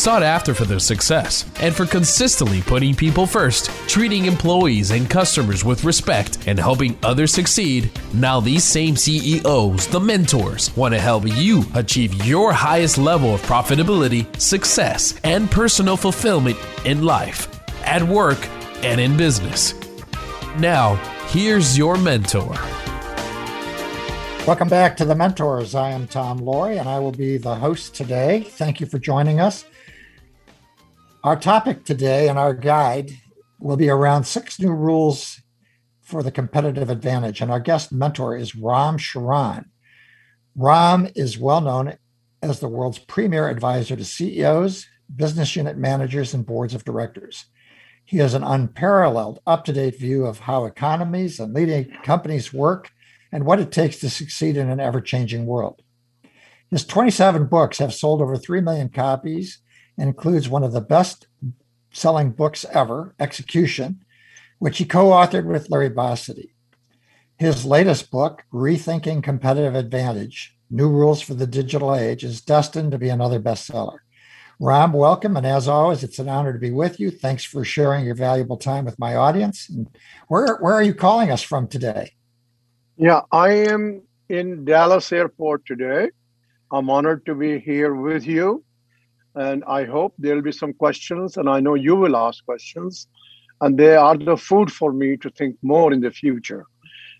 sought after for their success and for consistently putting people first, treating employees and customers with respect, and helping others succeed. Now, these same CEOs, the mentors, want to help you achieve your highest level of profitability, success, and personal fulfillment in life, at work, and in business. Now, here's your mentor. Welcome back to the Mentors. I am Tom Loarie, and I will be the host today. Thank you for joining us. Our topic today and our guide will be around six new rules for the competitive advantage. And our guest mentor is Ram Charan. Ram is well known as the world's premier advisor to CEOs, business unit managers, and boards of directors. He has an unparalleled, up to date view of how economies and leading companies work and what it takes to succeed in an ever changing world. His 27 books have sold over 3 million copies includes one of the best selling books ever, Execution, which he co authored with Larry Bossidy. His latest book, Rethinking Competitive Advantage New Rules for the Digital Age, is destined to be another bestseller. Ram, welcome. And as always, it's an honor to be with you. Thanks for sharing your valuable time with my audience. And where, where are you calling us from today? Yeah, I am in Dallas Airport today. I'm honored to be here with you. And I hope there'll be some questions, and I know you will ask questions. And they are the food for me to think more in the future.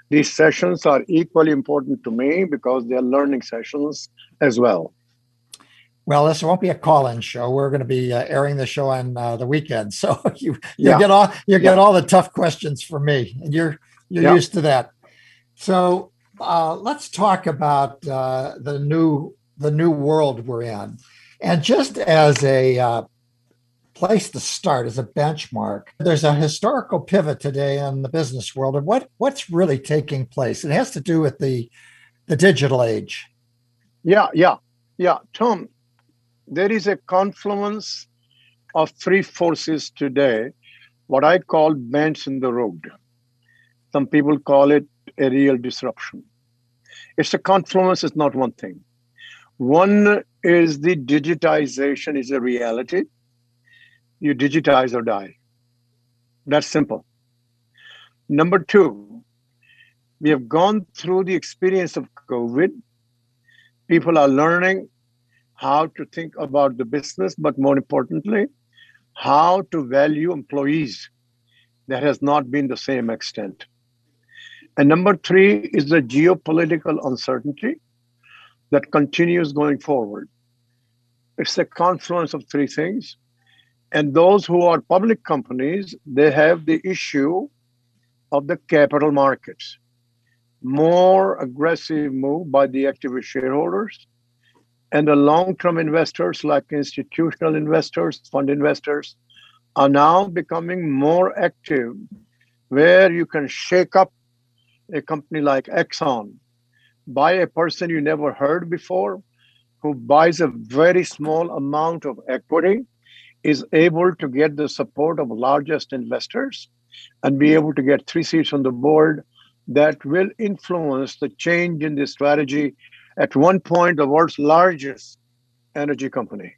These sessions are equally important to me because they're learning sessions as well. Well, this won't be a call-in show. We're going to be uh, airing the show on uh, the weekend, so you you yeah. get all you get yeah. all the tough questions for me, and you're you're yeah. used to that. So uh, let's talk about uh, the new the new world we're in. And just as a uh, place to start, as a benchmark, there's a historical pivot today in the business world. And what, what's really taking place? It has to do with the, the digital age. Yeah, yeah, yeah. Tom, there is a confluence of three forces today, what I call bends in the road. Some people call it a real disruption. It's a confluence, it's not one thing. One is the digitization is a reality. You digitize or die. That's simple. Number two, we have gone through the experience of COVID. People are learning how to think about the business, but more importantly, how to value employees. That has not been the same extent. And number three is the geopolitical uncertainty that continues going forward. It's a confluence of three things. And those who are public companies, they have the issue of the capital markets. More aggressive move by the activist shareholders and the long-term investors like institutional investors, fund investors are now becoming more active where you can shake up a company like Exxon by a person you never heard before who buys a very small amount of equity is able to get the support of largest investors and be able to get three seats on the board that will influence the change in the strategy at one point the world's largest energy company.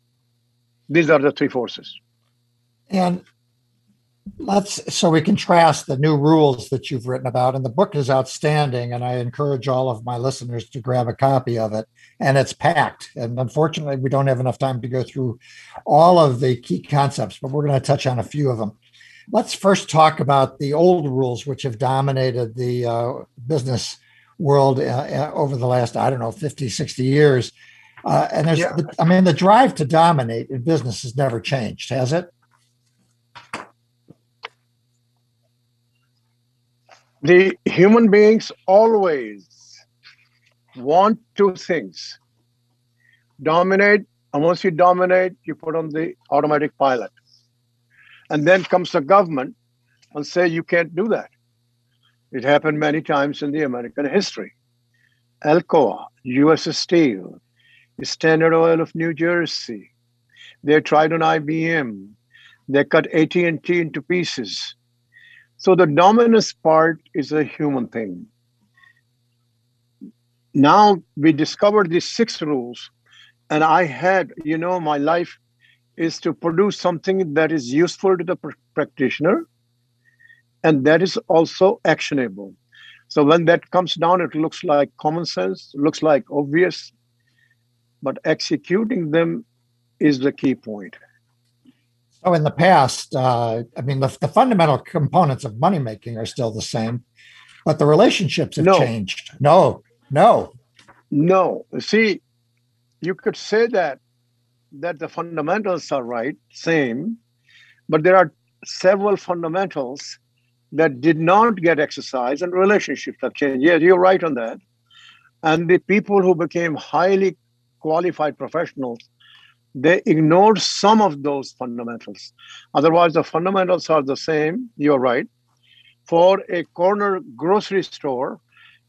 These are the three forces. And let's so we contrast the new rules that you've written about and the book is outstanding and i encourage all of my listeners to grab a copy of it and it's packed and unfortunately we don't have enough time to go through all of the key concepts but we're going to touch on a few of them. Let's first talk about the old rules which have dominated the uh, business world uh, uh over the last i don't know 50 60 years. Uh, and there's yeah. i mean the drive to dominate in business has never changed has it the human beings always want two things dominate and once you dominate you put on the automatic pilot and then comes the government and say you can't do that it happened many times in the american history alcoa us steel standard oil of new jersey They tried on IBM. They cut AT&T into pieces. So the dominance part is a human thing. Now we discovered these six rules, and I had, you know, my life is to produce something that is useful to the pr- practitioner and that is also actionable. So when that comes down, it looks like common sense, looks like obvious, but executing them is the key point. So in the past, uh, I mean, the, the, fundamental components of money making are still the same, but the relationships have no. changed. No, no, no. See, you could say that that the fundamentals are right, same, but there are several fundamentals that did not get exercised and relationships have changed. Yes, you're right on that. And the people who became highly qualified professionals, they ignore some of those fundamentals. Otherwise, the fundamentals are the same. You're right. For a corner grocery store,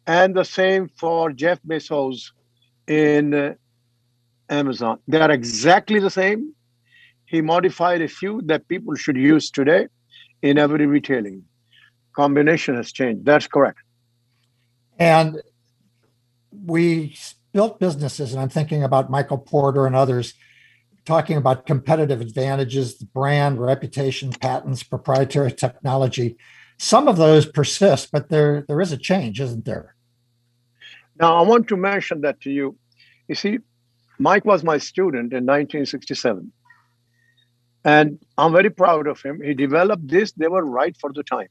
and the same for Jeff Bezos in uh, Amazon. They are exactly the same. He modified a few that people should use today in every retailing combination has changed. That's correct. And we built businesses, and I'm thinking about Michael Porter and others talking about competitive advantages, the brand, reputation, patents, proprietary technology. Some of those persist, but there there is a change, isn't there? Now, I want to mention that to you. You see, Mike was my student in 1967. And I'm very proud of him. He developed this, they were right for the time.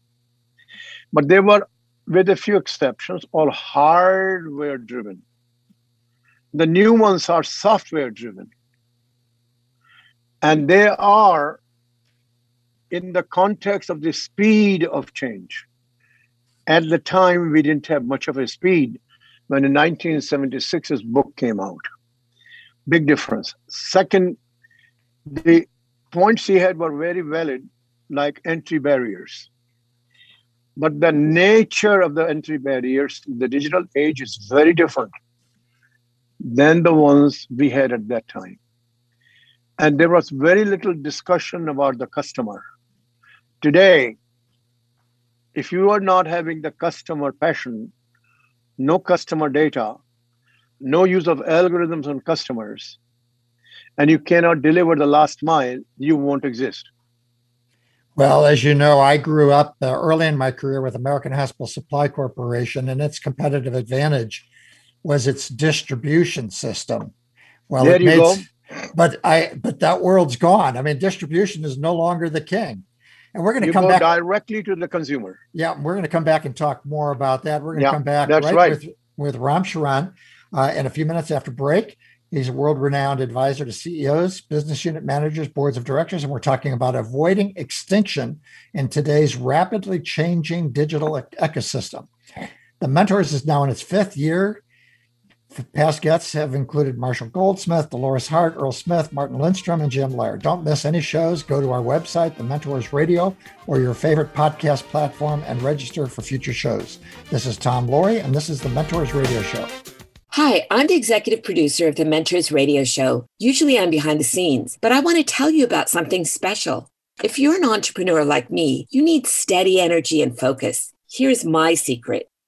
But they were, with a few exceptions, all hardware driven. The new ones are software driven. And they are in the context of the speed of change. At the time, we didn't have much of a speed when in 1976 his book came out. Big difference. Second, the points he had were very valid, like entry barriers. But the nature of the entry barriers in the digital age is very different than the ones we had at that time. And there was very little discussion about the customer. Today, if you are not having the customer passion, no customer data, no use of algorithms on customers, and you cannot deliver the last mile, you won't exist. Well, as you know, I grew up uh, early in my career with American Hospital Supply Corporation, and its competitive advantage was its distribution system. Well, there you made, go. But I, but that world's gone. I mean, distribution is no longer the king. And we're going to come back directly to the consumer. Yeah, we're going to come back and talk more about that. We're going to yeah, come back right, right, with with Ram Charan uh, in a few minutes after break. He's a world renowned advisor to CEOs, business unit managers, boards of directors, and we're talking about avoiding extinction in today's rapidly changing digital ecosystem. The Mentors is now in its fifth year. Past guests have included Marshall Goldsmith, Dolores Hart, Earl Smith, Martin Lindstrom, and Jim Lair. Don't miss any shows. Go to our website, The Mentors Radio, or your favorite podcast platform and register for future shows. This is Tom Loarie, and this is The Mentors Radio Show. Hi, I'm the executive producer of the Mentors Radio Show. Usually I'm behind the scenes, but I want to tell you about something special. If you're an entrepreneur like me, you need steady energy and focus. Here's my secret.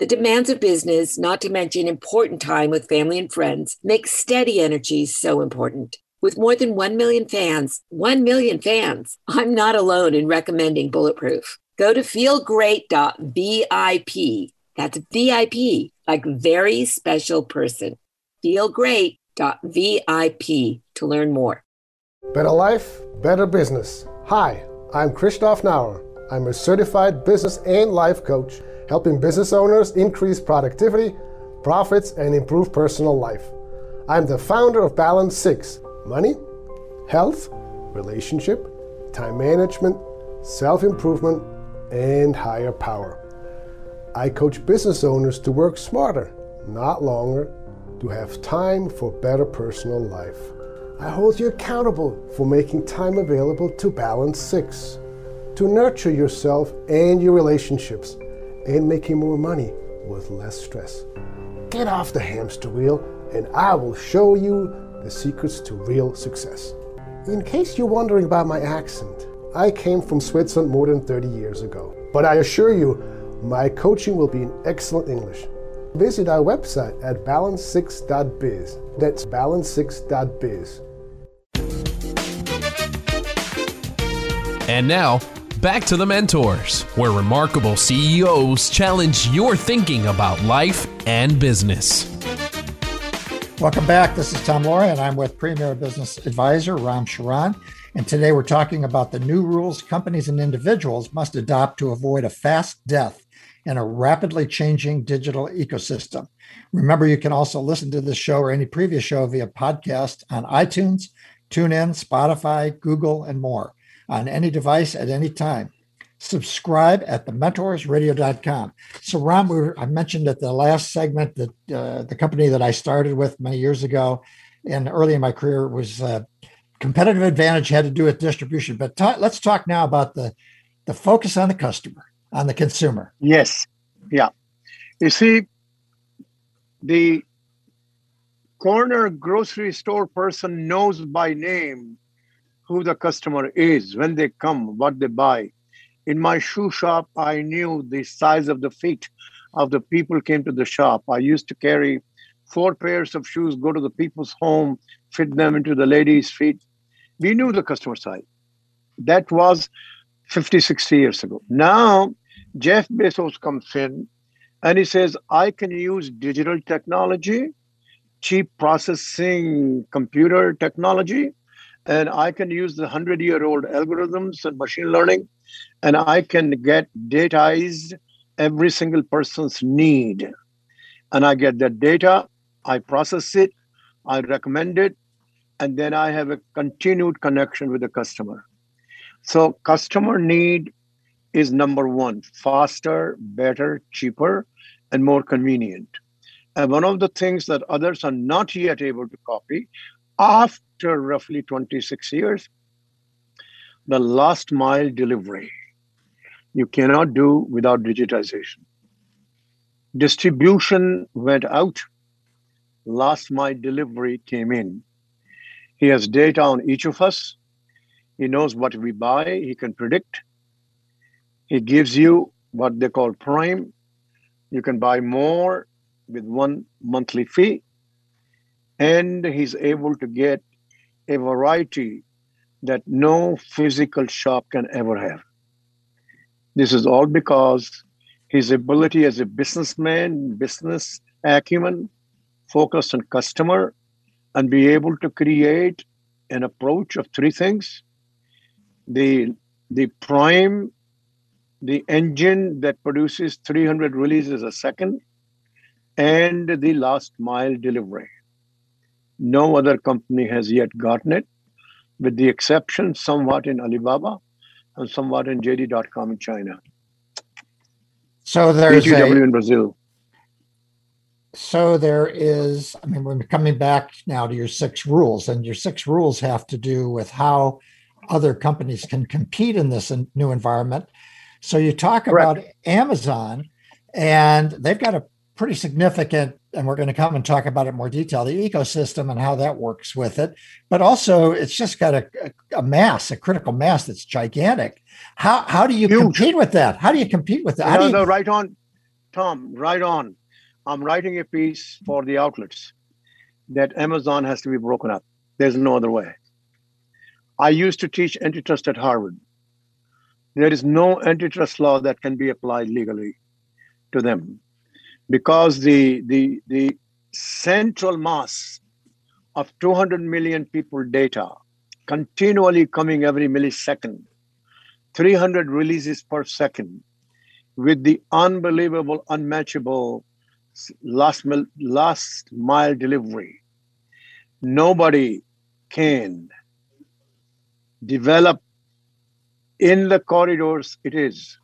The demands of business, not to mention important time with family and friends, make steady energy so important. With more than 1 million fans, 1 million fans, I'm not alone in recommending Bulletproof. Go to feelgreat.vip. That's VIP, like very special person. Feelgreat.vip to learn more. Better life, better business. Hi, I'm Christoph Nauer. I'm a certified business and life coach, helping business owners increase productivity, profits, and improve personal life. I'm the founder of Balance 6 money, health, relationship, time management, self improvement, and higher power. I coach business owners to work smarter, not longer, to have time for better personal life. I hold you accountable for making time available to balance six, to nurture yourself and your relationships, and making more money with less stress. Get off the hamster wheel, and I will show you the secrets to real success. In case you're wondering about my accent, I came from Switzerland more than 30 years ago. But I assure you, my coaching will be in excellent English. Visit our website at balance6.biz. That's balance6.biz. And now, back to the mentors, where remarkable CEOs challenge your thinking about life and business. Welcome back. This is Tom Loarie, and I'm with Premier Business Advisor Ram Charan. And today we're talking about the new rules companies and individuals must adopt to avoid a fast death in a rapidly changing digital ecosystem. Remember, you can also listen to this show or any previous show via podcast on iTunes, TuneIn, Spotify, Google, and more on any device at any time. Subscribe at thementorsradio.com. So, Ram, we were, I mentioned at the last segment that uh, the company that I started with many years ago and early in my career was uh, competitive advantage had to do with distribution. But ta- let's talk now about the, the focus on the customer on the consumer. Yes. Yeah. You see, the corner grocery store person knows by name who the customer is, when they come, what they buy. In my shoe shop, I knew the size of the feet of the people came to the shop. I used to carry four pairs of shoes, go to the people's home, fit them into the ladies' feet. We knew the customer side. That was 50, 60 years ago. Now Jeff Bezos comes in and he says, I can use digital technology, cheap processing computer technology, and I can use the 100 year old algorithms and machine learning, and I can get dataized every single person's need. And I get that data, I process it, I recommend it, and then I have a continued connection with the customer. So, customer need is number one faster, better, cheaper, and more convenient. And one of the things that others are not yet able to copy after roughly 26 years, the last mile delivery. You cannot do without digitization. Distribution went out, last mile delivery came in. He has data on each of us. He knows what we buy, he can predict he gives you what they call prime. You can buy more with one monthly fee. And he's able to get a variety that no physical shop can ever have. This is all because his ability as a businessman, business acumen, focus on customer, and be able to create an approach of three things the the prime the engine that produces 300 releases a second, and the last mile delivery. No other company has yet gotten it, with the exception somewhat in Alibaba and somewhat in JD.com in China. So there's a, in Brazil. So there is, I mean, we're coming back now to your six rules, and your six rules have to do with how other companies can compete in this new environment. So you talk Correct. about Amazon, and they've got a pretty significant, and we're going to come and talk about it in more detail, the ecosystem and how that works with it. But also, it's just got a, a mass, a critical mass that's gigantic. How how do you Huge. compete with that? How do you compete with that? How no, you... no, right on, Tom. Right on. I'm writing a piece for the outlets that Amazon has to be broken up. There's no other way. I used to teach antitrust at Harvard there is no antitrust law that can be applied legally to them because the the the central mass of 200 million people data continually coming every millisecond 300 releases per second with the unbelievable unmatchable last mile, last mile delivery nobody can develop in the corridors it is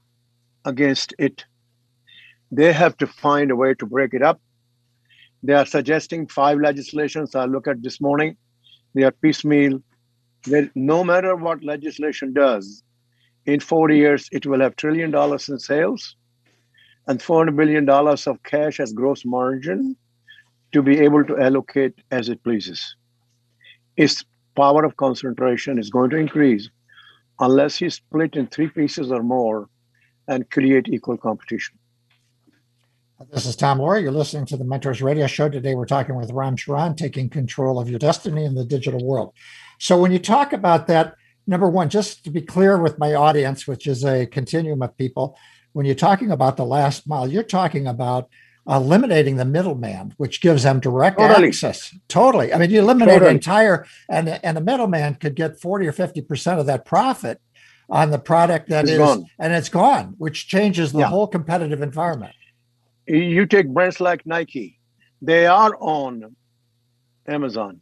against it. They have to find a way to break it up. They are suggesting five legislations I look at this morning. They are piecemeal. They, no matter what legislation does, in 40 years, it will have trillion dollars in sales and 400 billion dollars of cash as gross margin to be able to allocate as it pleases. Its power of concentration is going to increase unless you split in three pieces or more and create equal competition. This is Tom Loarie. You're listening to the Mentors Radio Show. Today we're talking with Ram Charan, taking control of your destiny in the digital world. So when you talk about that, number one, just to be clear with my audience, which is a continuum of people, when you're talking about the last mile, you're talking about eliminating the middleman, which gives them direct totally. access. Totally. I mean, you eliminate totally. entire, and and the middleman could get forty or fifty percent of that profit on the product that it's is, and it's gone, which changes the yeah. whole competitive environment. You take brands like Nike; they are on Amazon.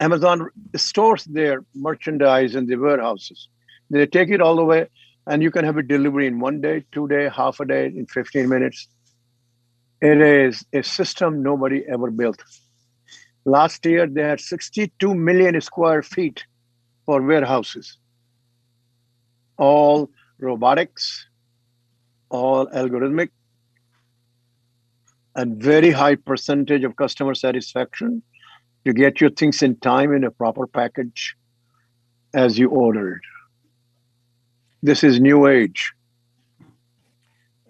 Amazon stores their merchandise in the warehouses. They take it all the way and you can have a delivery in one day, two day, half a day, in 15 minutes. It is a system nobody ever built. Last year, they had 62 million square feet for warehouses, all robotics, all algorithmic, and very high percentage of customer satisfaction to get your things in time in a proper package as you ordered. This is new age.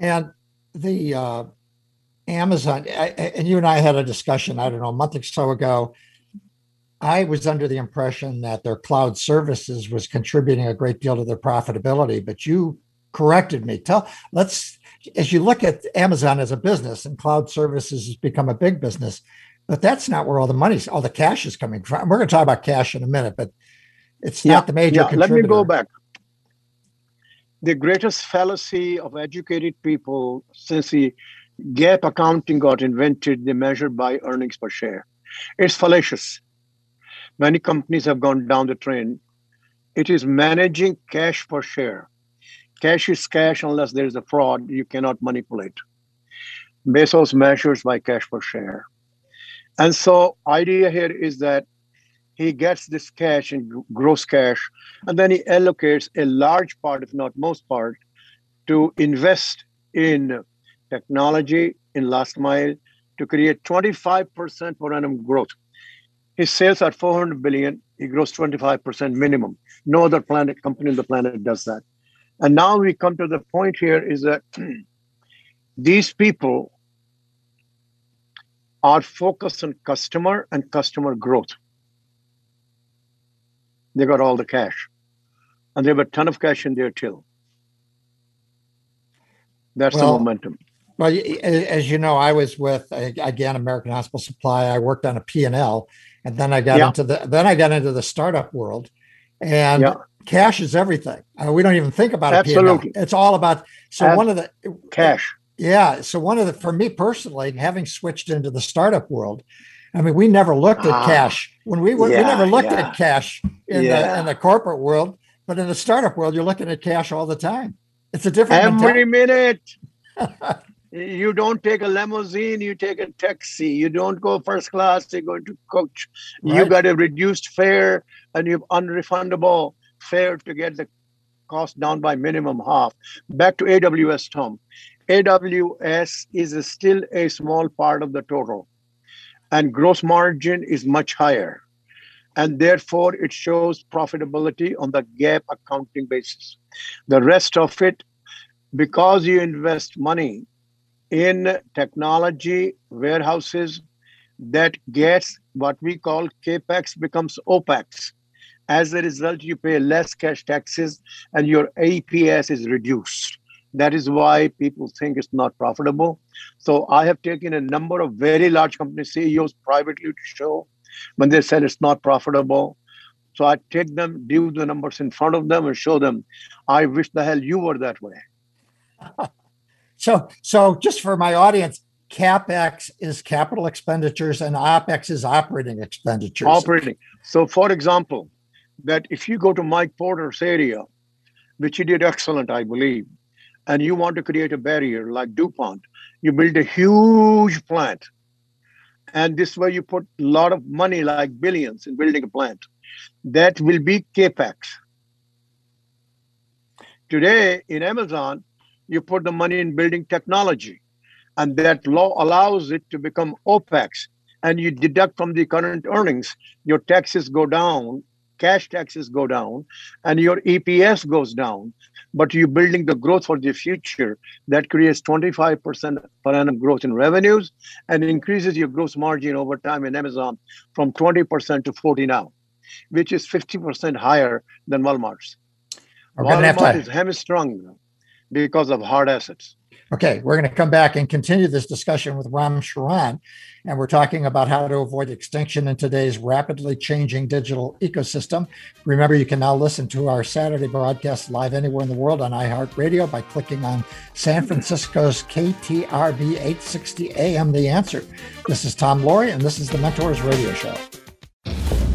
And the uh, Amazon, I, and you and I had a discussion, I don't know, a month or so ago. I was under the impression that their cloud services was contributing a great deal to their profitability, but you corrected me. Tell let's as you look at Amazon as a business and cloud services has become a big business, but that's not where all the money's all the cash is coming from. We're going to talk about cash in a minute, but it's yeah, not the major. Yeah, let me go back the greatest fallacy of educated people since the GAAP accounting got invented, they measure by earnings per share. It's fallacious. Many companies have gone down the train. It is managing cash per share. Cash is cash unless there is a fraud you cannot manipulate. Bezos measures by cash per share. And so idea here is that he gets this cash in gross cash, and then he allocates a large part, if not most part, to invest in technology in last mile to create 25% per annum growth. His sales are 400 billion. He grows 25% minimum. No other planet company on the planet does that. And now we come to the point here is that these people are focused on customer and customer growth they got all the cash. And they have a ton of cash in their till. That's well, the momentum. Well, as you know, I was with again American Hospital Supply. I worked on a P and L, and then I got yeah. into the then I got into the startup world, and yeah. Cash is everything. I mean, we don't even think about it. Absolutely, It's all about. So As one of the cash. Yeah. So one of the for me personally, having switched into the startup world, I mean, we never looked at ah, cash when we yeah, we never looked yeah. at cash in yeah. the in the corporate world, but in the startup world, you're looking at cash all the time. It's a different every mentality. minute. you don't take a limousine, you take a taxi. You don't go first class, you're going to coach. Right. You got a reduced fare and you have unrefundable fare to get the cost down by minimum half. Back to AWS, Tom. AWS is still a small part of the total and gross margin is much higher. And therefore, it shows profitability on the GAAP accounting basis. The rest of it, because you invest money in technology, warehouses, that gets what we call capex becomes opex. As a result, you pay less cash taxes and your EPS is reduced. That is why people think it's not profitable. So I have taken a number of very large company CEOs privately to show when they said it's not profitable. So I take them, do the numbers in front of them, and show them. I wish the hell you were that way. so, so just for my audience, capex is capital expenditures, and opex is operating expenditures. Operating. So, for example, that if you go to Mike Porter's area, which he did excellent, I believe, and you want to create a barrier like DuPont, you build a huge plant. And this way you put a lot of money, like billions, in building a plant. That will be capex. Today in Amazon, you put the money in building technology, and that law allows it to become OPEX. And you deduct from the current earnings, your taxes go down, cash taxes go down, and your EPS goes down. But you're building the growth for the future that creates 25% per annum growth in revenues and increases your gross margin over time in Amazon from 20% to 40 now, which is 50% higher than Walmart's. Walmart is hamstrung because of hard assets. Okay, we're going to come back and continue this discussion with Ram Charan, and we're talking about how to avoid extinction in today's rapidly changing digital ecosystem. Remember, you can now listen to our Saturday broadcast live anywhere in the world on iHeartRadio by clicking on San Francisco's KTRB 860 AM The Answer. This is Tom Loarie, and this is the Mentors Radio Show.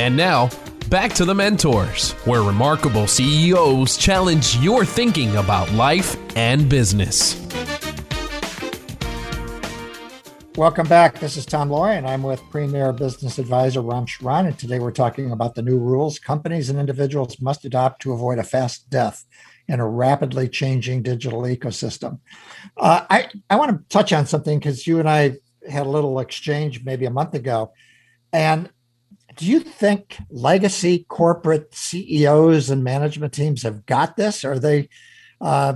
And now, back to the mentors, where remarkable CEOs challenge your thinking about life and business. Welcome back. This is Tom Loarie, and I'm with Premier Business Advisor Ram Charan. And today we're talking about the new rules companies and individuals must adopt to avoid a fast death in a rapidly changing digital ecosystem. Uh, I, I want to touch on something because you and I had a little exchange maybe a month ago. And do you think legacy corporate CEOs and management teams have got this? Are they uh,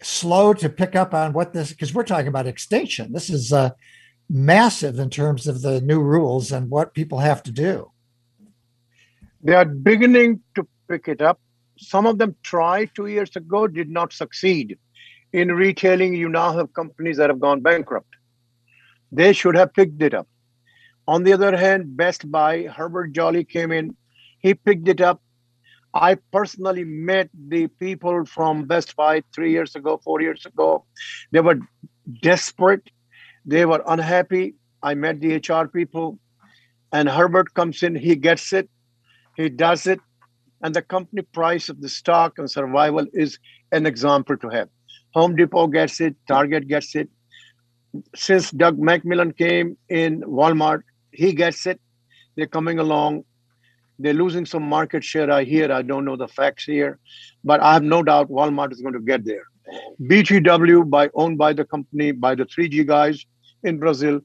slow to pick up on what this? Because we're talking about extinction. This is uh, massive in terms of the new rules and what people have to do. They are beginning to pick it up. Some of them tried two years ago, did not succeed. In retailing, you now have companies that have gone bankrupt. They should have picked it up. On the other hand, Best Buy, Hubert Joly came in, he picked it up. I personally met the people from Best Buy three years ago, four years ago. They were desperate, they were unhappy. I met the HR people, and Hubert comes in, he gets it, he does it, and the company price of the stock and survival is an example to have. Home Depot gets it, Target gets it. Since Doug McMillon came in Walmart, he gets it. They're coming along. They're losing some market share. I hear. I don't know the facts here, but I have no doubt Walmart is going to get there. B2W, by owned by the company by the 3G guys in Brazil,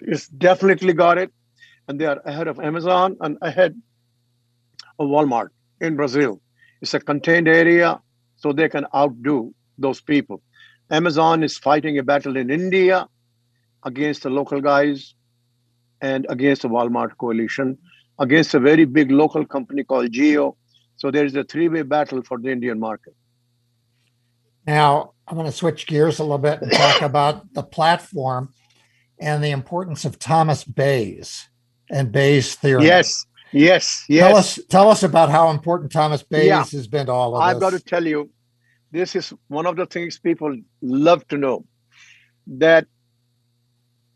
is definitely got it, and they are ahead of Amazon and ahead of Walmart in Brazil. It's a contained area, so they can outdo those people. Amazon is fighting a battle in India against the local guys and against the Walmart coalition, against a very big local company called Jio. So there is a three way battle for the Indian market. Now, I'm going to switch gears a little bit and talk about the platform and the importance of Thomas Bayes and Bayes' theory. Yes, yes, yes. Tell us, tell us about how important Thomas Bayes yeah. has been to all of I've this. I've got to tell you, this is one of the things people love to know that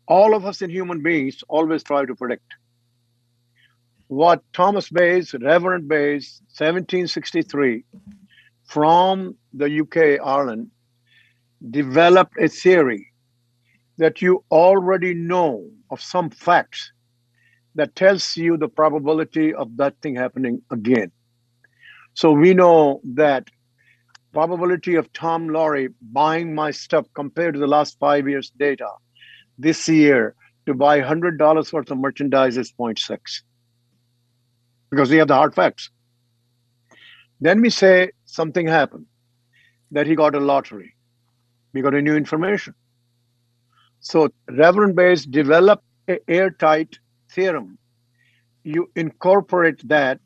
all of us in human beings always try to predict. What Thomas Bayes, Reverend Bayes, 1763, from the UK, Ireland, developed a theory that you already know of some facts that tells you the probability of that thing happening again. So we know that probability of Tom Loarie buying my stuff compared to the last five years data this year to buy $100 worth of merchandise is 0.6 because we have the hard facts. Then we say something happened, that he got a lottery. We got a new information. So Reverend Bayes developed an airtight theorem. You incorporate that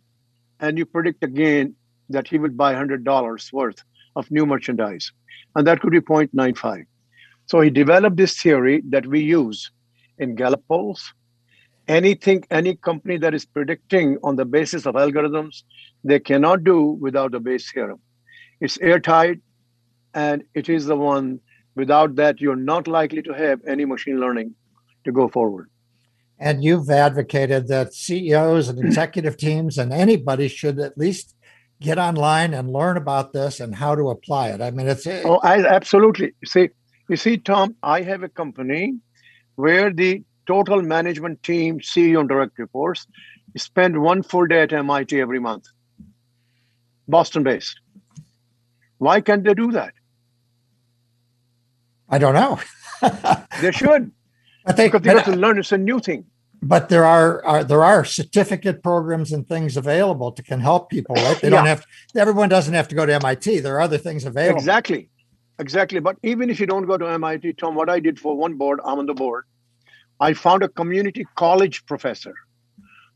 and you predict again that he would buy $100 worth of new merchandise. And that could be 0.95. So he developed this theory that we use in Gallup polls. Anything, any company that is predicting on the basis of algorithms, they cannot do without the Bayes theorem. It's airtight, and it is the one without that you're not likely to have any machine learning to go forward. And you've advocated that CEOs and executive teams and anybody should at least get online and learn about this and how to apply it. I mean, it's oh, I, absolutely. See, you see, Tom, I have a company where the total management team, CEO and direct reports, spend one full day at MIT every month, Boston based. Why can't they do that? I don't know. they should. I think because they have to learn it's a new thing. But there are, are, there are certificate programs and things available to can help people, right? They yeah. don't have everyone doesn't have to go to MIT. There are other things available. Exactly. Exactly. But even if you don't go to MIT, Tom, what I did for one board, I'm on the board. I found a community college professor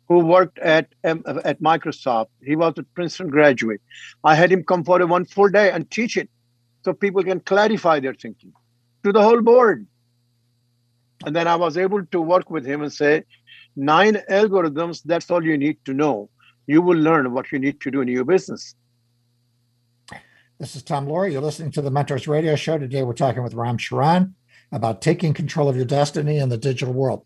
who worked at at Microsoft. He was a Princeton graduate. I had him come for a one full day and teach it so people can clarify their thinking to the whole board. And then I was able to work with him and say, nine algorithms, that's all you need to know. You will learn what you need to do in your business. This is Tom Loarie. You're listening to the Mentors Radio Show. Today we're talking with Ram Charan about taking control of your destiny in the digital world.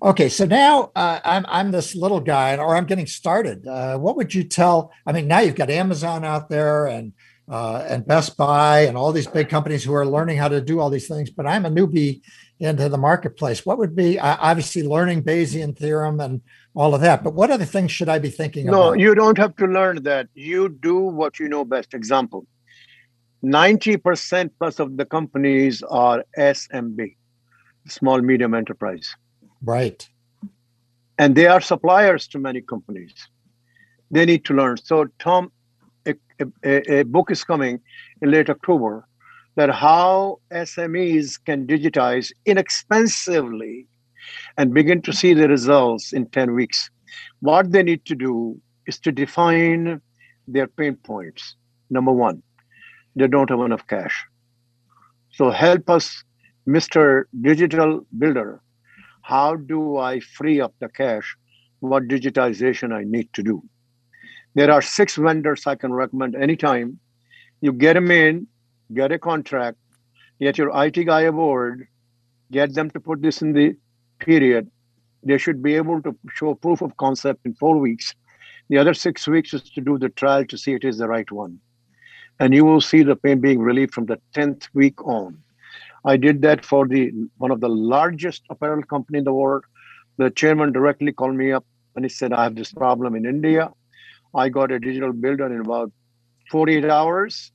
Okay, so now uh, I'm I'm this little guy, or I'm getting started. Uh, what would you tell? I mean, now you've got Amazon out there and uh, and Best Buy and all these big companies who are learning how to do all these things. But I'm a newbie into the marketplace. What would be obviously learning Bayesian theorem and all of that? But what other things should I be thinking no, about? No, you don't have to learn that. You do what you know best. Example 90% plus of the companies are SMB, small medium enterprise. Right. And they are suppliers to many companies. They need to learn. So, Tom, a, a, a book is coming in late October that how SMEs can digitize inexpensively and begin to see the results in 10 weeks. What they need to do is to define their pain points. Number one, they don't have enough cash. So help us, Mr. Digital Builder. How do I free up the cash? What digitization I need to do? There are six vendors I can recommend anytime. You get them in, get a contract, get your IT guy aboard, get them to put this in the period. They should be able to show proof of concept in four weeks. The other six weeks is to do the trial to see it is the right one. And you will see the pain being relieved from the 10th week on. I did that for the one of the largest apparel company in the world. The chairman directly called me up and he said, I have this problem in India. I got a digital builder in about 48 hours.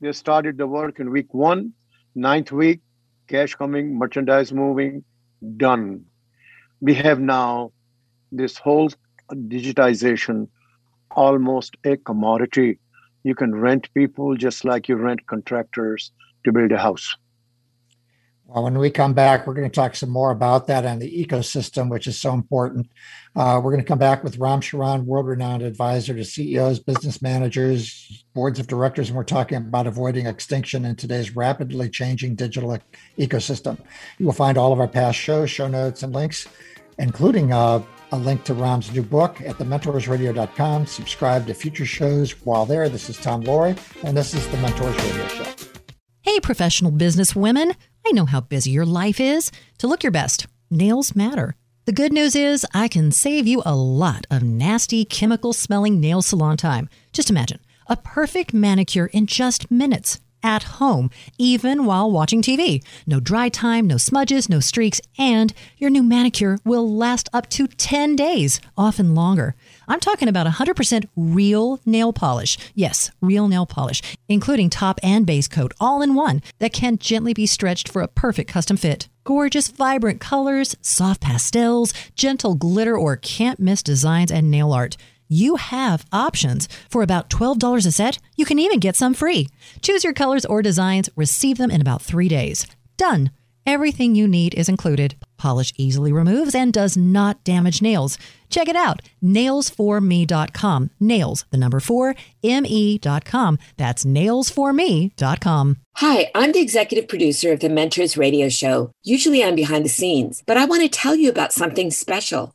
They started the work in week one, ninth week, cash coming, merchandise moving, done. We have now this whole digitization almost a commodity. You can rent people just like you rent contractors to build a house. Well, when we come back, we're going to talk some more about that and the ecosystem, which is so important. Uh, we're going to come back with Ram Charan, world renowned advisor to CEOs, business managers, boards of directors, and we're talking about avoiding extinction in today's rapidly changing digital ecosystem. You will find all of our past shows, show notes, and links, including uh, a link to Ram's new book at thementorsradio.com. Subscribe to future shows while there. This is Tom Loarie, and this is the Mentors Radio Show. Hey, professional business women. I know how busy your life is. To look your best, nails matter. The good news is I can save you a lot of nasty, chemical smelling nail salon time. Just imagine a perfect manicure in just minutes at home, even while watching TV. No dry time, no smudges, no streaks, and your new manicure will last up to 10 days, often longer. I'm talking about 100% real nail polish. Yes, real nail polish, including top and base coat all in one that can gently be stretched for a perfect custom fit. Gorgeous, vibrant colors, soft pastels, gentle glitter, or can't miss designs and nail art you have options. For about $12 a set, you can even get some free. Choose your colors or designs, receive them in about three days. Done. Everything you need is included. Polish easily removes and does not damage nails. Check it out. Nailsforme.com. Nails, the number four, M-E.com. That's nailsforme.com. Hi, I'm the executive producer of the Mentors radio show. Usually I'm behind the scenes, but I want to tell you about something special.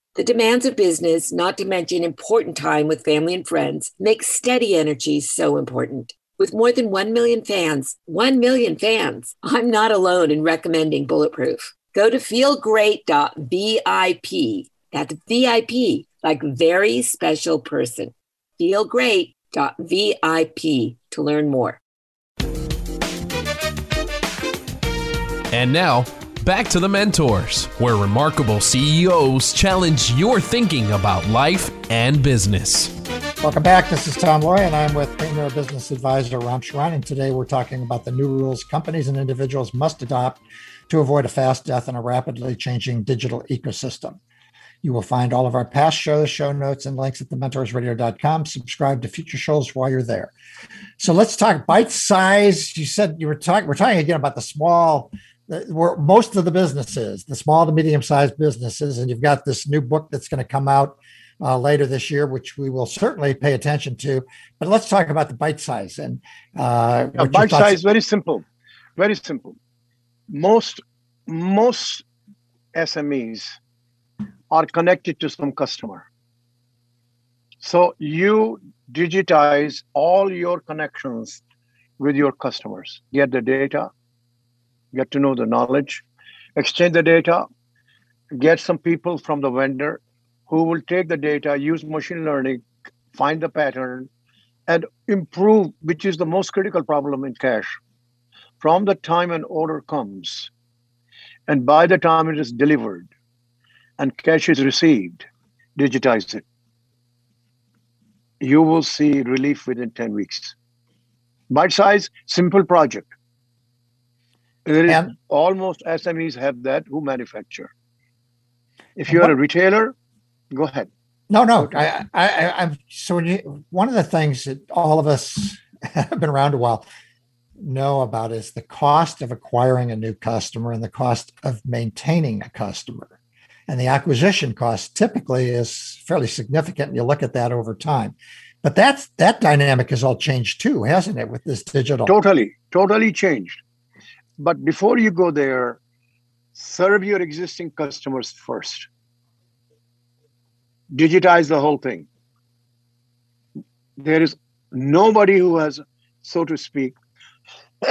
The demands of business, not to mention important time with family and friends, make steady energy so important. With more than 1 million fans, 1 million fans, I'm not alone in recommending Bulletproof. Go to feelgreat.vip. That's VIP, like very special person. Feelgreat.vip to learn more. And now, Back to the Mentors, where remarkable CEOs challenge your thinking about life and business. Welcome back. This is Tom Loarie, and I'm with Premier Business Advisor Ram Charan. And today we're talking about the new rules companies and individuals must adopt to avoid a fast death in a rapidly changing digital ecosystem. You will find all of our past shows, show notes, and links at thementorsradio.com. Subscribe to future shows while you're there. So let's talk bite size. You said you were talking, we're talking again about the small where most of the businesses, the small to medium sized businesses, and you've got this new book that's going to come out uh, later this year, which we will certainly pay attention to. But let's talk about the bite size and uh, yeah, bite size. Very simple, very simple. Most most SMEs are connected to some customer. So you digitize all your connections with your customers, get the data, get to know the knowledge, exchange the data, get some people from the vendor who will take the data, use machine learning, find the pattern, and improve, which is the most critical problem in cash. From the time an order comes, and by the time it is delivered, and cash is received, digitize it. You will see relief within 10 weeks. Bite size, simple project There is and, almost SMEs have that who manufacture. If you're what, a retailer, go ahead. No, no. I, I, I'm so you, one of the things that all of us have been around a while know about is the cost of acquiring a new customer and the cost of maintaining a customer. And the acquisition cost typically is fairly significant. And you look at that over time. But that's that dynamic has all changed too, hasn't it, with this digital? Totally, totally changed. But before you go there, serve your existing customers first. Digitize the whole thing. There is nobody who has, so to speak,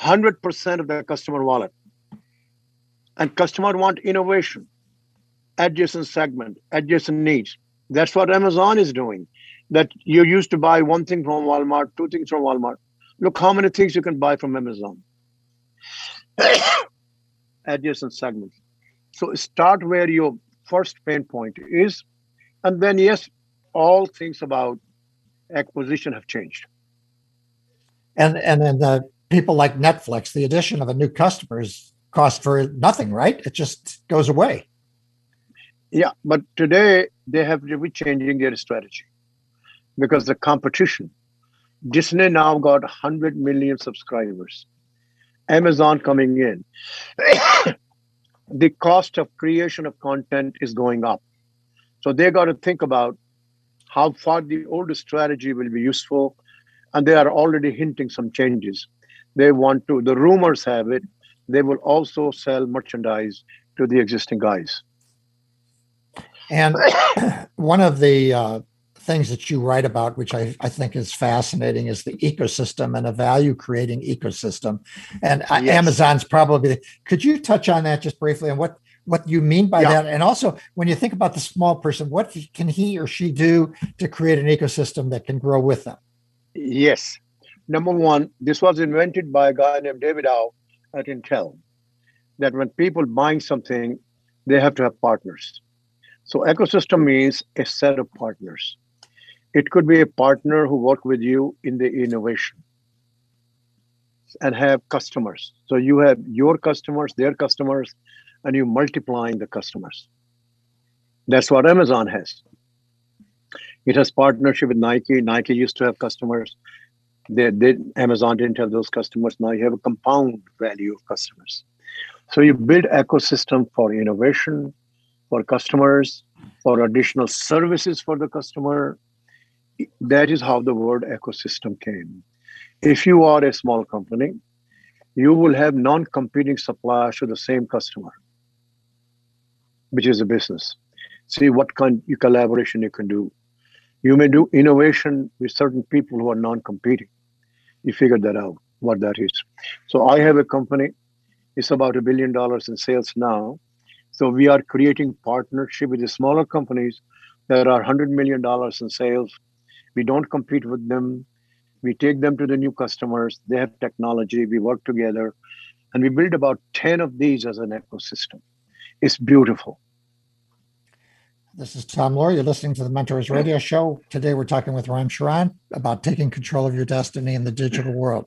100% of the customer wallet. And customer want innovation, adjacent segment, adjacent needs. That's what Amazon is doing. That you used to buy one thing from Walmart, two things from Walmart. Look how many things you can buy from Amazon. adjacent segments. So start where your first pain point is. And then, yes, all things about acquisition have changed. And and then the people like Netflix, the addition of a new customer is cost for nothing, right? It just goes away. Yeah, but today they have to be changing their strategy because the competition. Disney now got 100 million subscribers. Amazon coming in. the cost of creation of content is going up. So they got to think about how far the old strategy will be useful. And they are already hinting some changes. They want to, the rumors have it, they will also sell merchandise to the existing guys. And one of the uh, things that you write about, which I, I think is fascinating, is the ecosystem and a value creating ecosystem. And uh, yes. Amazon's probably, could you touch on that just briefly and what, what you mean by yeah. that? And also, when you think about the small person, what can he or she do to create an ecosystem that can grow with them? Yes. Number one, this was invented by a guy named David Au at Intel. That when people buying something, they have to have partners. So ecosystem means a set of partners. It could be a partner who work with you in the innovation and have customers. So you have your customers, their customers, and you multiplying the customers. That's what Amazon has. It has partnership with Nike. Nike used to have customers. They Amazon didn't have those customers. Now you have a compound value of customers. So you build ecosystem for innovation, for customers, for additional services for the customer. That is how the word ecosystem came. If you are a small company, you will have non-competing suppliers to the same customer, which is a business. See what kind of collaboration you can do. You may do innovation with certain people who are non-competing. You figure that out, what that is. So I have a company. It's about a billion dollars in sales now. So we are creating partnership with the smaller companies that are $100 million in sales. We don't compete with them. We take them to the new customers. They have technology. We work together. And we build about 10 of these as an ecosystem. It's beautiful. This is Tom Loarie. You're listening to the Mentors Radio Show. Today we're talking with Ram Charan about taking control of your destiny in the digital world.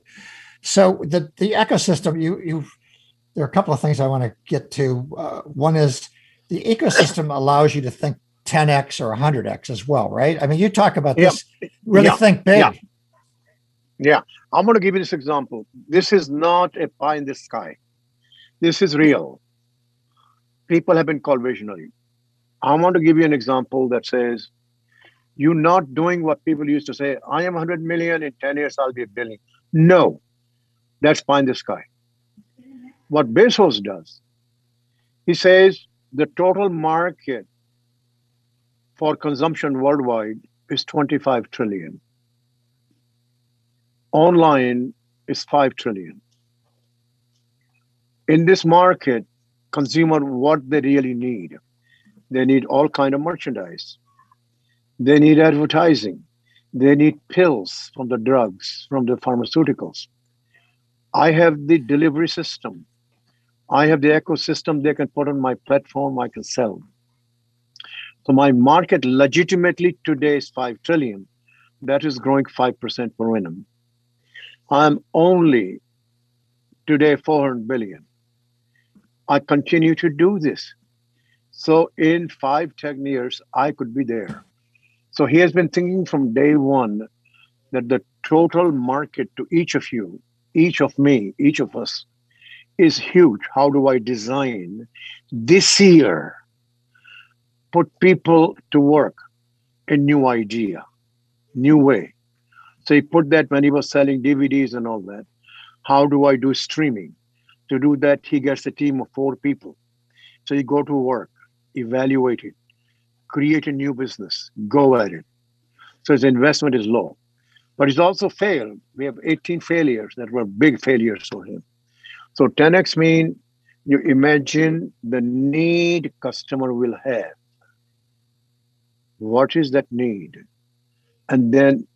So the the ecosystem you you there are a couple of things I want to get to. Uh, one is the ecosystem allows you to think 10x or 100x as well, right? I mean, you talk about this, really yeah. think big. Yeah. yeah. I'm going to give you this example. This is not a pie in the sky. This is real. People have been called visionary. I want to give you an example that says, you're not doing what people used to say, I am 100 million, in 10 years, I'll be a billion. No, that's pie in the sky what Bezos does. He says the total market for consumption worldwide is 25 trillion. Online is 5 trillion. In this market, consumer what they really need. They need all kind of merchandise. They need advertising. They need pills from the drugs, from the pharmaceuticals. I have the delivery system I have the ecosystem they can put on my platform, I can sell. So my market legitimately today is 5 trillion. That is growing 5% per annum. I'm only Today, 400 billion. I continue to do this. So in five, 10 years, I could be there. So he has been thinking from day one that the total market to each of you, each of me, each of us is huge. How do I design this year? Put people to work a new idea, new way. So he put that when he was selling DVDs and all that. How do I do streaming? To do that, he gets a team of four people. So you go to work, evaluate it, create a new business, go at it. So his investment is low. But he's also failed. We have 18 failures that were big failures for him. So 10x mean you imagine the need customer will have. What is that need? And then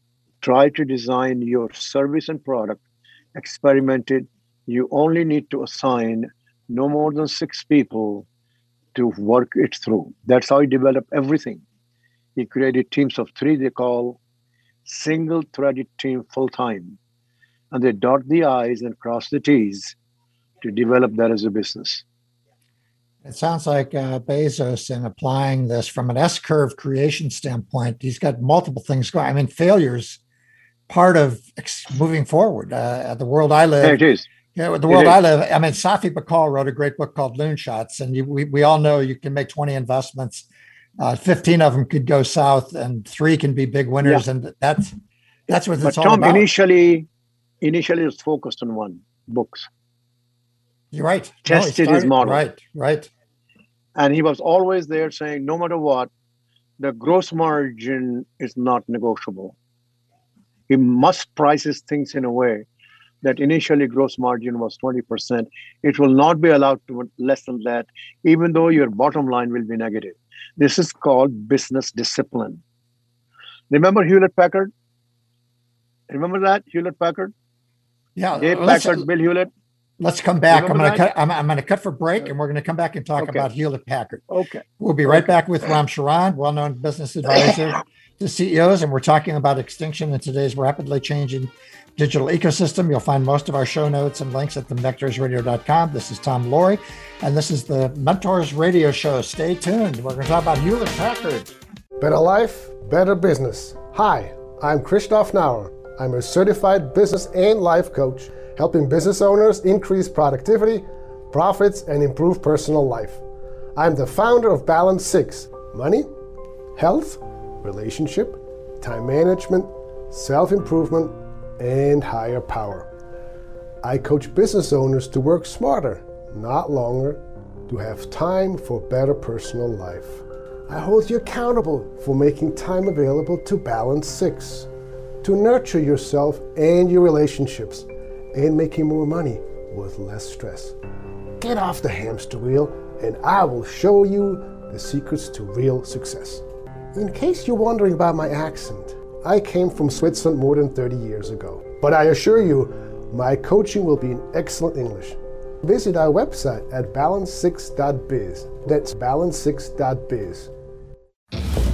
try to design your service and product, experiment it. You only need to assign no more than six people to work it through. That's how he developed everything. He created teams of three they call single threaded team full time. And they dot the I's and cross the T's to develop that as a business. It sounds like uh, Bezos, in applying this from an S curve creation standpoint, he's got multiple things going. I mean, failures part of moving forward. Uh, the world I live, yeah, it is. Yeah, the world I live. I mean, Safi Bahcall wrote a great book called Loonshots, and you, we we all know you can make twenty investments, uh, fifteen of them could go south, and three can be big winners, yeah. and that's that's what but it's Tom all about. initially, initially was focused on one books. You're right. Tested no, his model. Right, right. And he was always there saying, no matter what, the gross margin is not negotiable. He must price his things in a way that initially gross margin was 20%. It will not be allowed to less than that, even though your bottom line will be negative. This is called business discipline. Remember Hewlett Packard? Remember that Hewlett Packard? Yeah, Dave Packard, Bill Hewlett. Let's come back. I'm going to cut. I'm, I'm going to cut for break, and we're going to come back and talk Okay. about Hewlett Packard. Okay. We'll be right back with Ram Charan, well-known business advisor to CEOs, and we're talking about extinction in today's rapidly changing digital ecosystem. You'll find most of our show notes and links at thementors.radio.com. This is Tom Loarie, and this is the Mentors Radio Show. Stay tuned. We're going to talk about Hewlett Packard. Better life, better business. Hi, I'm Christoph Nauer. I'm a certified business and life coach, helping business owners increase productivity, profits, and improve personal life. I'm the founder of Balance 6 Money, Health, Relationship, Time Management, Self Improvement, and Higher Power. I coach business owners to work smarter, not longer, to have time for better personal life. I hold you accountable for making time available to Balance 6, to nurture yourself and your relationships, and making more money with less stress. Get off the hamster wheel, and I will show you the secrets to real success. In case you're wondering about my accent, I came from Switzerland more than 30 years ago. But I assure you, my coaching will be in excellent English. Visit our website at balance6.biz. That's balance6.biz.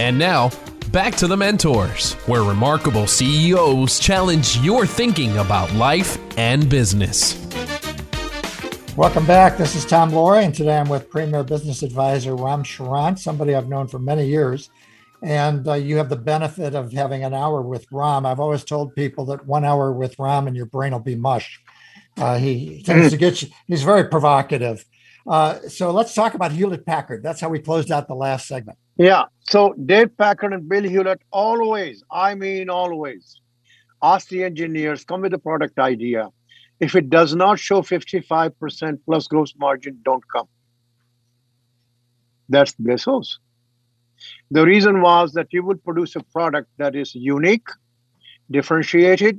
And now, back to the mentors, where remarkable CEOs challenge your thinking about life and business. Welcome back. This is Tom Loarie, and today I'm with Premier Business Advisor Ram Charan, somebody I've known for many years. And uh, you have the benefit of having an hour with Ram. I've always told people that one hour with Ram and your brain will be mush. Uh, he tends to get you, he's very provocative. Uh, so let's talk about Hewlett Packard. That's how we closed out the last segment. Yeah. So Dave Packard and Bill Hewlett always, I mean, always ask the engineers, come with a product idea if it does not show 55% plus gross margin, don't come. That's Bezos. The reason was that you would produce a product that is unique, differentiated,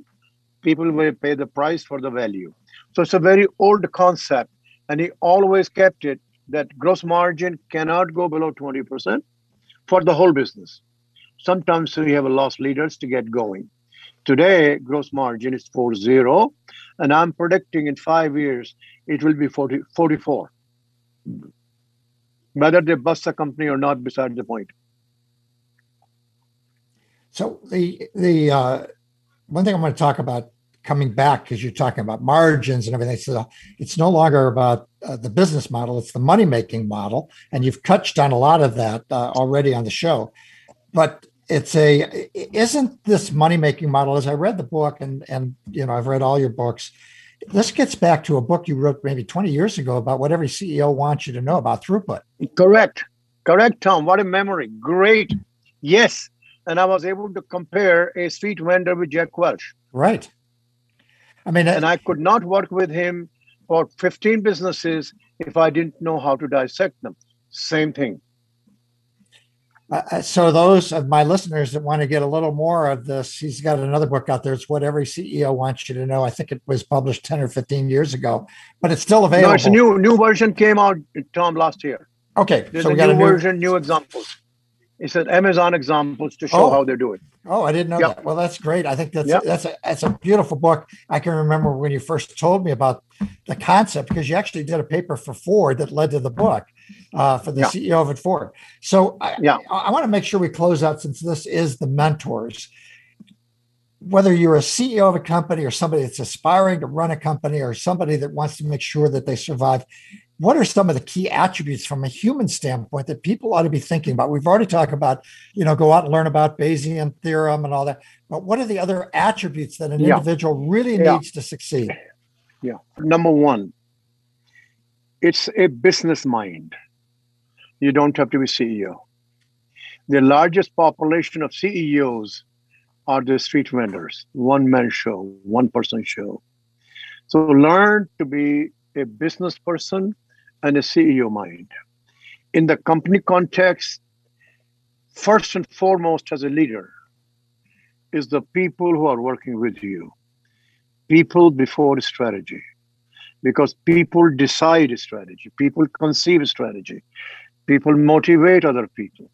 people will pay the price for the value. So it's a very old concept, and he always kept it that gross margin cannot go below 20% for the whole business. Sometimes we have loss leaders to get going. Today, gross margin is 40, and I'm predicting in five years it will be 40, 44. Whether they bust the company or not, beside the point. So the the uh, one thing I'm going to talk about coming back because you're talking about margins and everything. So it's no longer about uh, the business model; it's the money making model, and you've touched on a lot of that uh, already on the show. But it's a isn't this money making model? As I read the book, and and you know I've read all your books. This gets back to a book you wrote maybe 20 years ago about what every CEO wants you to know about throughput. Correct. Correct, Tom. What a memory. Great. Yes. And I was able to compare a street vendor with Jack Welch. Right. I mean, and I could not work with him for 15 businesses if I didn't know how to dissect them. Same thing. Uh, so those of my listeners that want to get a little more of this, he's got another book out there. It's what every CEO wants you to know. I think it was published 10 or 15 years ago, but it's still available. No, it's a new new version came out, Tom, last year. Okay. There's so a new, a new version, new examples. It's an Amazon examples to show oh. how they're doing. Oh, I didn't know yep. that. Well, that's great. I think that's yep. that's a that's a beautiful book. I can remember when you first told me about the concept because you actually did a paper for Ford that led to the book uh, for the yeah. CEO of Ford. So I, yeah. I, I want to make sure we close out since this is the mentors. Whether you're a CEO of a company or somebody that's aspiring to run a company or somebody that wants to make sure that they survive, what are some of the key attributes from a human standpoint that people ought to be thinking about? We've already talked about, you know, go out and learn about Bayesian theorem and all that. But what are the other attributes that an yeah. individual really yeah. needs to succeed? Yeah. Number one, it's a business mind. You don't have to be CEO. The largest population of CEOs are the street vendors, one man show, one person show. So learn to be a business person and a CEO mind. In the company context, first and foremost, as a leader, is the people who are working with you. People before strategy, because people decide strategy, people conceive strategy, people motivate other people.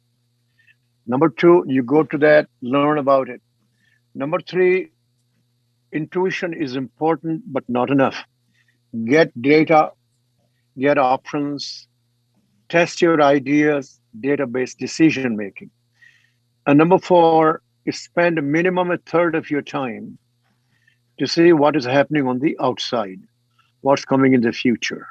Number two, you go to that, learn about it. Number three, intuition is important, but not enough. Get data get options, test your ideas, database decision making. And number four spend a minimum a third of your time to see what is happening on the outside, what's coming in the future.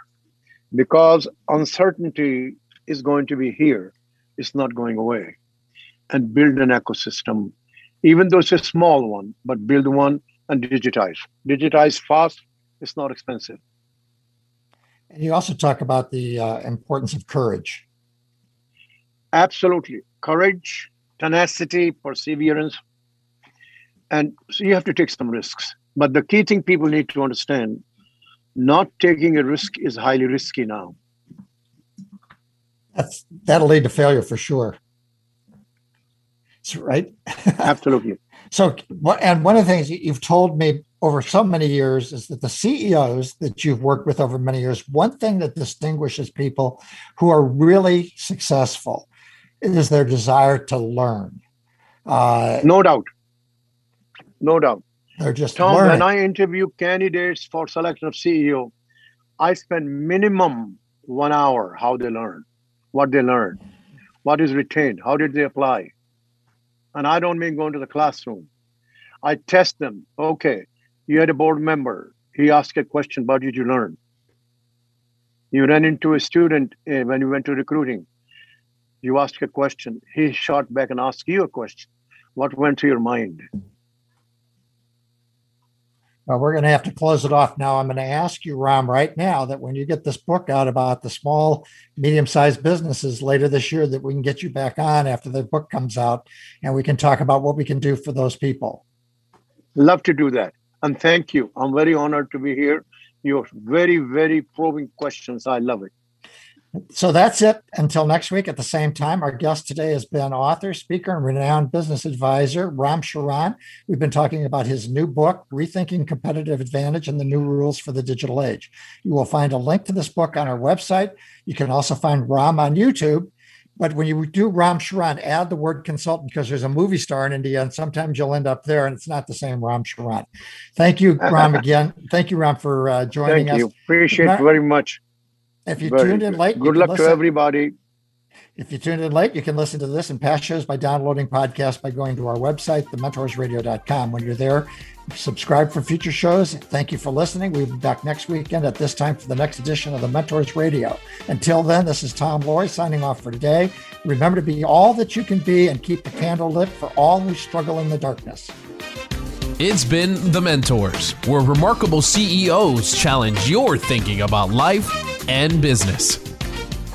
Because uncertainty is going to be here, it's not going away. And build an ecosystem, even though it's a small one, but build one and digitize. Digitize fast, it's not expensive. And you also talk about the uh, importance of courage. Absolutely. Courage, tenacity, perseverance. And so you have to take some risks. But the key thing people need to understand not taking a risk is highly risky now. That's that'll lead to failure for sure. That's right. Absolutely. so, and one of the things you've told me over so many years is that the CEOs that you've worked with over many years, one thing that distinguishes people who are really successful is their desire to learn. Uh, no doubt. No doubt. They're just Tom, learning. when I interview candidates for selection of CEO, I spend minimum one hour how they learn, what they learn, what is retained, how did they apply. And I don't mean going to the classroom. I test them. Okay, you had a board member. He asked a question, what did you learn? You ran into a student uh, when you went to recruiting. You asked a question. He shot back and asked you a question. What went through your mind? Well, we're going to have to close it off now. I'm going to ask you, Ram, right now that when you get this book out about the small, medium sized businesses later this year, that we can get you back on after the book comes out and we can talk about what we can do for those people. Love to do that. And thank you. I'm very honored to be here. Your very, very probing questions. I love it. So that's it. Until next week at the same time, our guest today has been author, speaker, and renowned business advisor Ram Charan. We've been talking about his new book, Rethinking Competitive Advantage and the New Rules for the Digital Age. You will find a link to this book on our website. You can also find Ram on YouTube. But when you do Ram Charan, add the word consultant because there's a movie star in India, and sometimes you'll end up there, and it's not the same Ram Charan. Thank you, Ram, again. Thank you, Ram, for uh, joining Thank us. you. Appreciate it very much. If you Very tuned in late, Good luck listen- to everybody. If you tuned in late, you can listen to this and past shows by downloading podcasts by going to our website, thementorsradio.com. When you're there, subscribe for future shows. Thank you for listening. We'll be back next weekend at this time for the next edition of the Mentors Radio. Until then, this is Tom Loy signing off for today. Remember to be all that you can be and keep the candle lit for all who struggle in the darkness. It's been The Mentors, where remarkable CEOs challenge your thinking about life and business.